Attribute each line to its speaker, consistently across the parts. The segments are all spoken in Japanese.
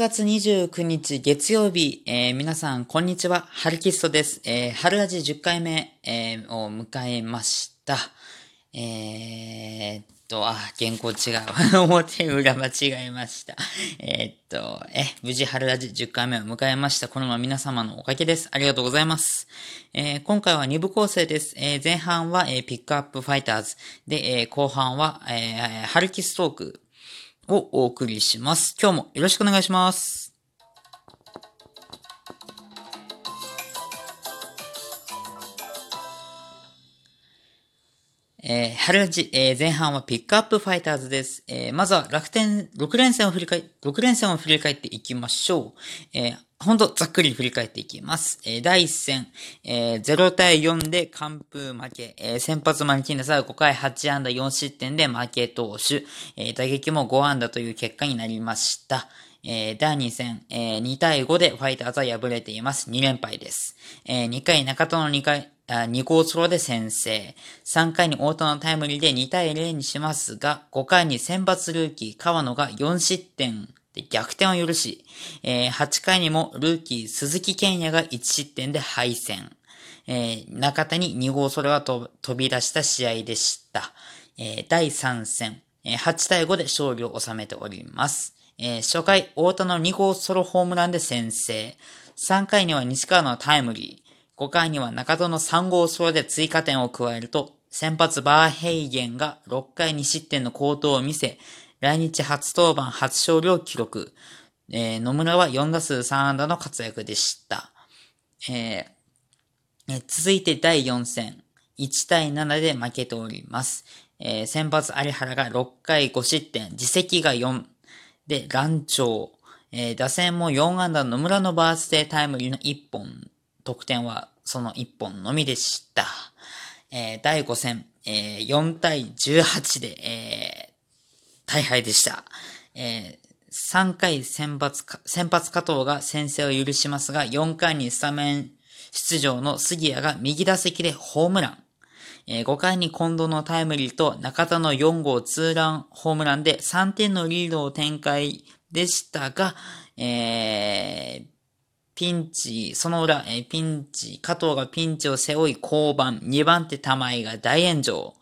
Speaker 1: 月29日月曜日、えー、皆さん、こんにちは。ハルキストです。えー、春ラジ10回目、えー、を迎えました。えー、っと、あ、原稿違う。表裏間違えました。えー、っと、え、無事春ラジ10回目を迎えました。このまま皆様のおかげです。ありがとうございます。えー、今回は2部構成です。えー、前半は、えー、ピックアップファイターズ。で、えー、後半は、えー、ハルキストーク。をお送りします。今日もよろしくお願いします。えー、春ラジ、えー、前半はピックアップファイターズです。えー、まずは楽天6連戦を振り返、6連戦を振り返っていきましょう。えー、ほんとざっくり振り返っていきます。えー、第1戦、えー、0対4で完封負け、えー、先発マルキンダスは5回8安打4失点で負け投手、えー、打撃も5安打という結果になりました。えー、第2戦、えー、2対5でファイターズは敗れています。2連敗です。えー、2回中田の2回、2号ソロで先制。3回に太田のタイムリーで2対0にしますが、5回に先発ルーキー川野が4失点で、逆転を許し、えー、8回にもルーキー鈴木健也が1失点で敗戦。えー、中田に2号ソロが飛び出した試合でした。えー、第3戦、えー、8対5で勝利を収めております。初回、太田の2号ソロホームランで先制。3回には西川のタイムリー。5回には中田の3号ソロで追加点を加えると、先発バーヘイゲンが6回2失点の好投を見せ、来日初登板初勝利を記録。えー、野村は4打数3安打の活躍でした。えー、続いて第4戦。1対7で負けております。えー、先発有原が6回5失点、自責が4。で、乱調。えー、打線も4安打野村のバースデータイムリーの1本。得点はその1本のみでした。えー、第5戦、えー、4対18で、え大敗でした。えー、3回先発先発加藤が先制を許しますが、4回にスタメン出場の杉谷が右打席でホームラン。え、5回に近藤のタイムリーと中田の4号ツーランホームランで3点のリードを展開でしたが、えー、ピンチ、その裏、えー、ピンチ、加藤がピンチを背負い降板、2番手玉井が大炎上。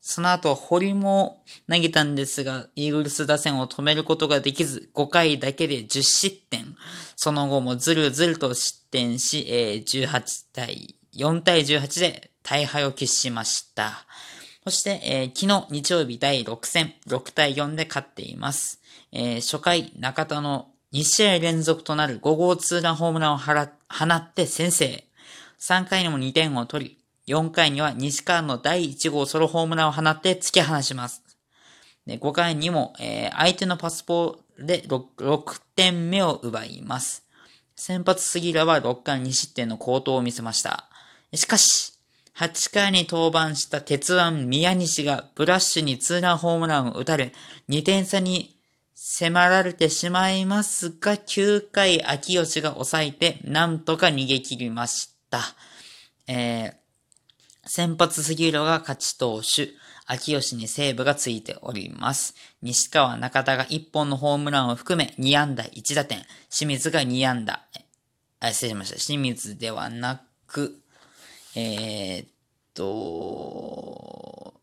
Speaker 1: その後、堀も投げたんですが、イーグルス打線を止めることができず、5回だけで10失点。その後もずるずると失点し、え、18対、4対18で大敗を喫しました。そして、えー、昨日日曜日第6戦、6対4で勝っています。えー、初回、中田の2試合連続となる5号ツーランホームランを放って先制。3回にも2点を取り、4回には西川の第1号ソロホームランを放って突き放します。で5回にも、えー、相手のパスポーで 6, 6点目を奪います。先発杉浦は6回2失点の好投を見せました。しかし、8回に登板した鉄腕宮西がブラッシュにツーランホームランを打たれ、2点差に迫られてしまいますが、9回秋吉が抑えて、なんとか逃げ切りました。えー、先発杉浦が勝ち投手、秋吉にセーブがついております。西川中田が1本のホームランを含め2安打1打点、清水が2安打、あ、失礼しました。清水ではなく、えー、っと、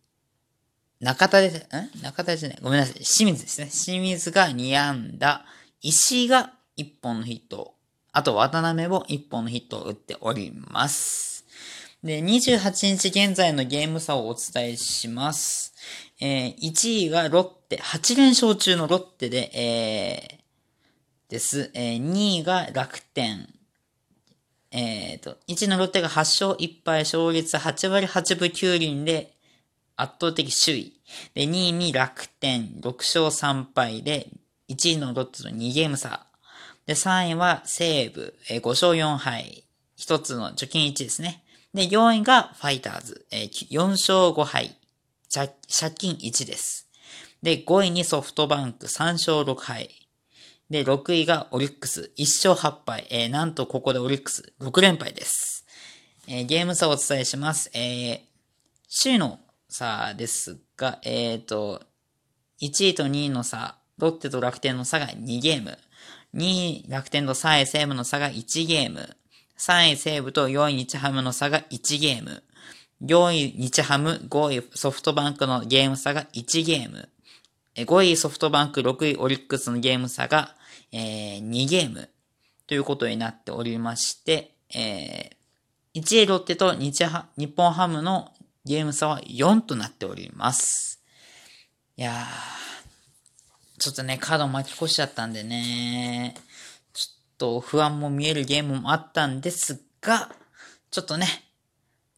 Speaker 1: 中田です、ん？中田じゃない。ごめんなさい。清水ですね。清水が2安打、石が1本のヒット、あと渡辺も1本のヒットを打っております。で、28日現在のゲーム差をお伝えします。えー、1位がロッテ、8連勝中のロッテで、えー、です。えー、2位が楽天。えっ、ー、と、1のロッテが8勝1敗、勝率8割8分9厘で圧倒的首位。で、2位に楽天、6勝3敗で、1位のロッテと2ゲーム差。で、3位は西武、えー、5勝4敗。1つの貯金1ですね。で、4位がファイターズ、えー、4勝5敗、借金1です。で、5位にソフトバンク3勝6敗。で、6位がオリックス1勝8敗。えー、なんとここでオリックス6連敗です。えー、ゲーム差をお伝えします。えー、首位の差ですが、え、ー、と、1位と2位の差、ロッテと楽天の差が2ゲーム。2位楽天と3位西武の差が1ゲーム。3位西武と4位日ハムの差が1ゲーム。4位日ハム、5位ソフトバンクのゲーム差が1ゲーム。5位ソフトバンク、6位オリックスのゲーム差が、えー、2ゲームということになっておりまして、えー、1位ロッテと日ハ日本ハムのゲーム差は4となっております。いやー、ちょっとね、カード巻き越しちゃったんでね、ちょっと不安も見えるゲームもあったんですが、ちょっとね、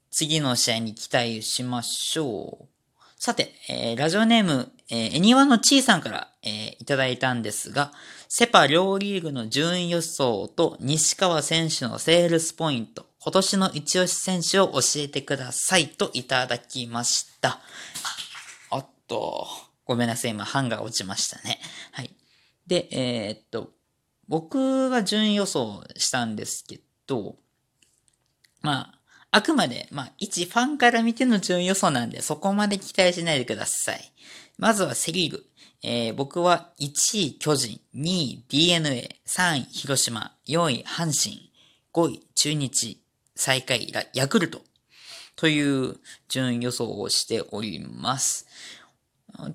Speaker 1: 次の試合に期待しましょう。さて、えー、ラジオネーム、えー、エニワのちーさんから、えー、いただいたんですが、セパ両リーグの順位予想と西川選手のセールスポイント、今年の一押し選手を教えてくださいといただきました。おっと、ごめんなさい、今、ハンが落ちましたね。はい。で、えー、っと、僕が順位予想したんですけど、まあ、あくまで、まあ、一ファンから見ての順位予想なんで、そこまで期待しないでください。まずはセリーグ。えー、僕は1位巨人、2位 DNA、3位広島、4位阪神、5位中日、最下位ヤクルト。という順位予想をしております。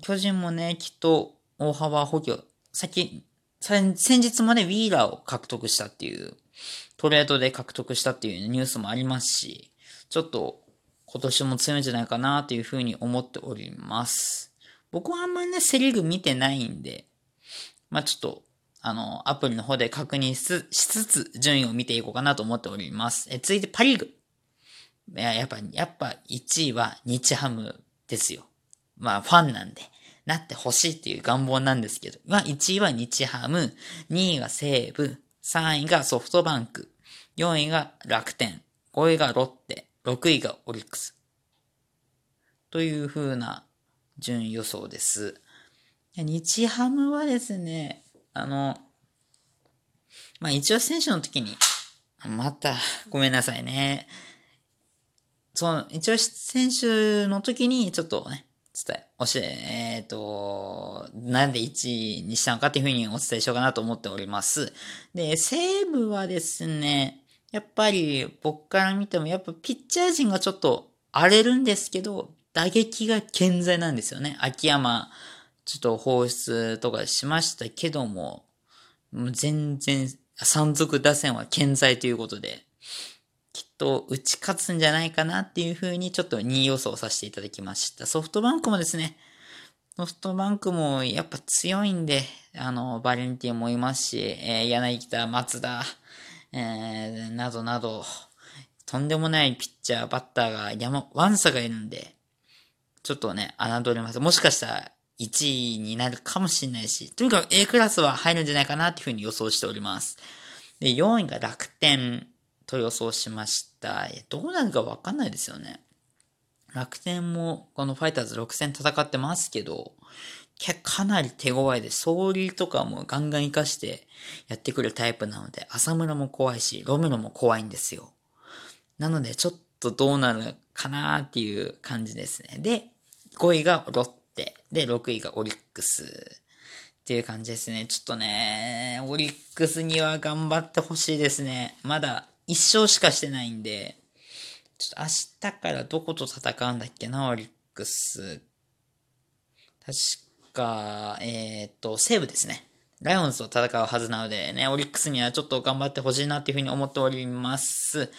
Speaker 1: 巨人もね、きっと大幅補強。先、先日までウィーラーを獲得したっていうトレードで獲得したっていうニュースもありますし、ちょっと今年も強いんじゃないかなというふうに思っております。僕はあんまりね、セリーグ見てないんで、まあちょっと、あの、アプリの方で確認しつつ、順位を見ていこうかなと思っております。え、続いてパリーグ。いや、やっぱ、やっぱ1位は日ハムですよ。まあファンなんで、なってほしいっていう願望なんですけど、まあ1位は日ハム、2位が西武、3位がソフトバンク、4位が楽天、5位がロッテ、6位がオリックス。という風な順位予想です。日ハムはですね、あの、まあ、一応選手の時に、また、ごめんなさいね。その、一応選手の時に、ちょっとね、伝え、教え、えっ、ー、と、なんで1位にしたのかっていうふうにお伝えしようかなと思っております。で、西武はですね、やっぱり僕から見ても、やっぱピッチャー陣がちょっと荒れるんですけど、打撃が健在なんですよね。秋山、ちょっと放出とかしましたけども、もう全然、山賊打線は健在ということで、きっと打ち勝つんじゃないかなっていう風にちょっと2位予想させていただきました。ソフトバンクもですね、ソフトバンクもやっぱ強いんで、あの、バレンティンもいますし、えー、柳田、松田、えー、などなど、とんでもないピッチャー、バッターが山、ワンサがいるんで、ちょっとね、侮れます。もしかしたら1位になるかもしれないし、とにかく A クラスは入るんじゃないかなっていうふうに予想しております。で、4位が楽天と予想しました。どうなるかわかんないですよね。楽天もこのファイターズ6戦戦ってますけど、かなり手強いで、総理とかもガンガン活かしてやってくるタイプなので、浅村も怖いし、ロメロも怖いんですよ。なので、ちょっとどうなるかなっていう感じですね。で、5位がロッテ、で、6位がオリックス。っていう感じですね。ちょっとね、オリックスには頑張ってほしいですね。まだ一勝しかしてないんで、ちょっと明日からどこと戦うんだっけな、オリックス。確か、えー、っと、西武ですね。ライオンズと戦うはずなのでね、オリックスにはちょっと頑張ってほしいなっていうふうに思っております。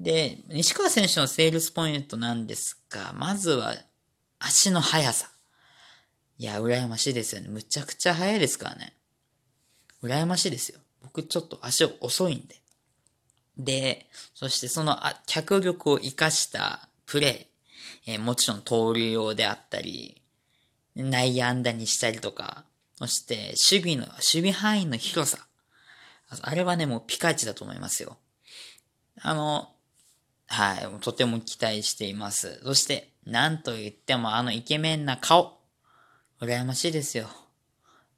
Speaker 1: で、西川選手のセールスポイントなんですが、まずは足の速さ。いや、羨ましいですよね。むちゃくちゃ速いですからね。羨ましいですよ。僕ちょっと足遅いんで。で、そしてその脚力を活かしたプレイ、えー、もちろん盗塁用であったり、内野安打にしたりとか、そして守備の、守備範囲の広さ。あれはね、もうピカイチだと思いますよ。あの、はい、とても期待しています。そして、なんと言ってもあのイケメンな顔。羨ましいですよ。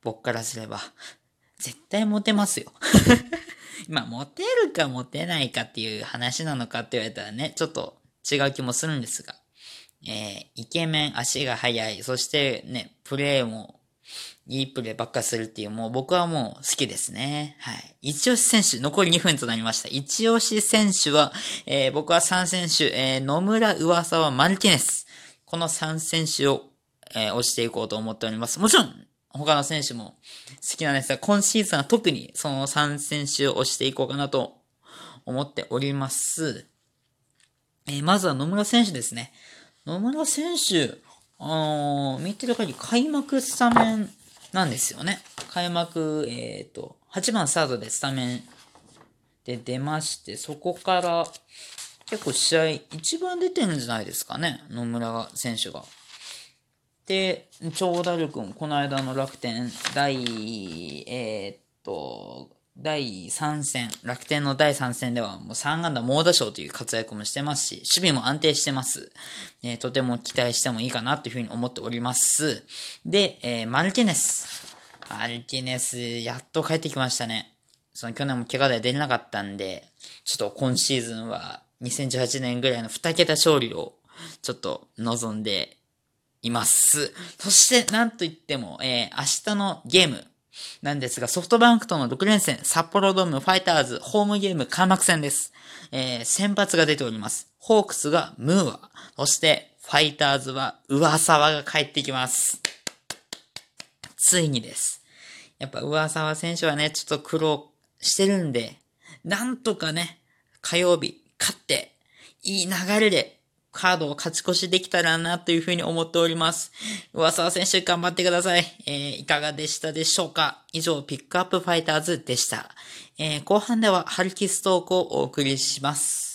Speaker 1: 僕からすれば。絶対モテますよ。まあ、モテるかモテないかっていう話なのかって言われたらね、ちょっと違う気もするんですが。えー、イケメン、足が速い、そしてね、プレーもいいプレーばっかするっていう、もう僕はもう好きですね。はい。一押し選手、残り2分となりました。一押し選手は、えー、僕は3選手、えー、野村、上沢、マルティネス。この3選手を、えー、押していこうと思っております。もちろん、他の選手も好きなんですが、今シーズンは特にその3選手を押していこうかなと思っております。えー、まずは野村選手ですね。野村選手、あのー、見てる限り開幕スタメンなんですよね。開幕、えっ、ー、と、8番スタートでスタメンで出まして、そこから結構試合一番出てるんじゃないですかね。野村選手が。で、長打力もこの間の楽天第、えー、っと、第3戦、楽天の第3戦ではもう3安打猛打賞という活躍もしてますし、守備も安定してます。えー、とても期待してもいいかなというふうに思っております。で、えー、マルティネス。マルティネス、やっと帰ってきましたね。その去年も怪我で出れなかったんで、ちょっと今シーズンは2018年ぐらいの2桁勝利をちょっと望んでいます。そして、なんといっても、えー、明日のゲーム、なんですが、ソフトバンクとの6連戦、札幌ドームファイターズ、ホームゲーム開幕戦です。えー、先発が出ております。ホークスがムーア、そしてファイターズは上沢が帰ってきます。ついにです。やっぱ上沢選手はね、ちょっと苦労してるんで、なんとかね、火曜日、勝って、いい流れでカードを勝ち越しできたらなというふうに思っております。噂沢選手頑張ってください。えー、いかがでしたでしょうか？以上、ピックアップファイターズでした。えー、後半ではハルキストークをお送りします。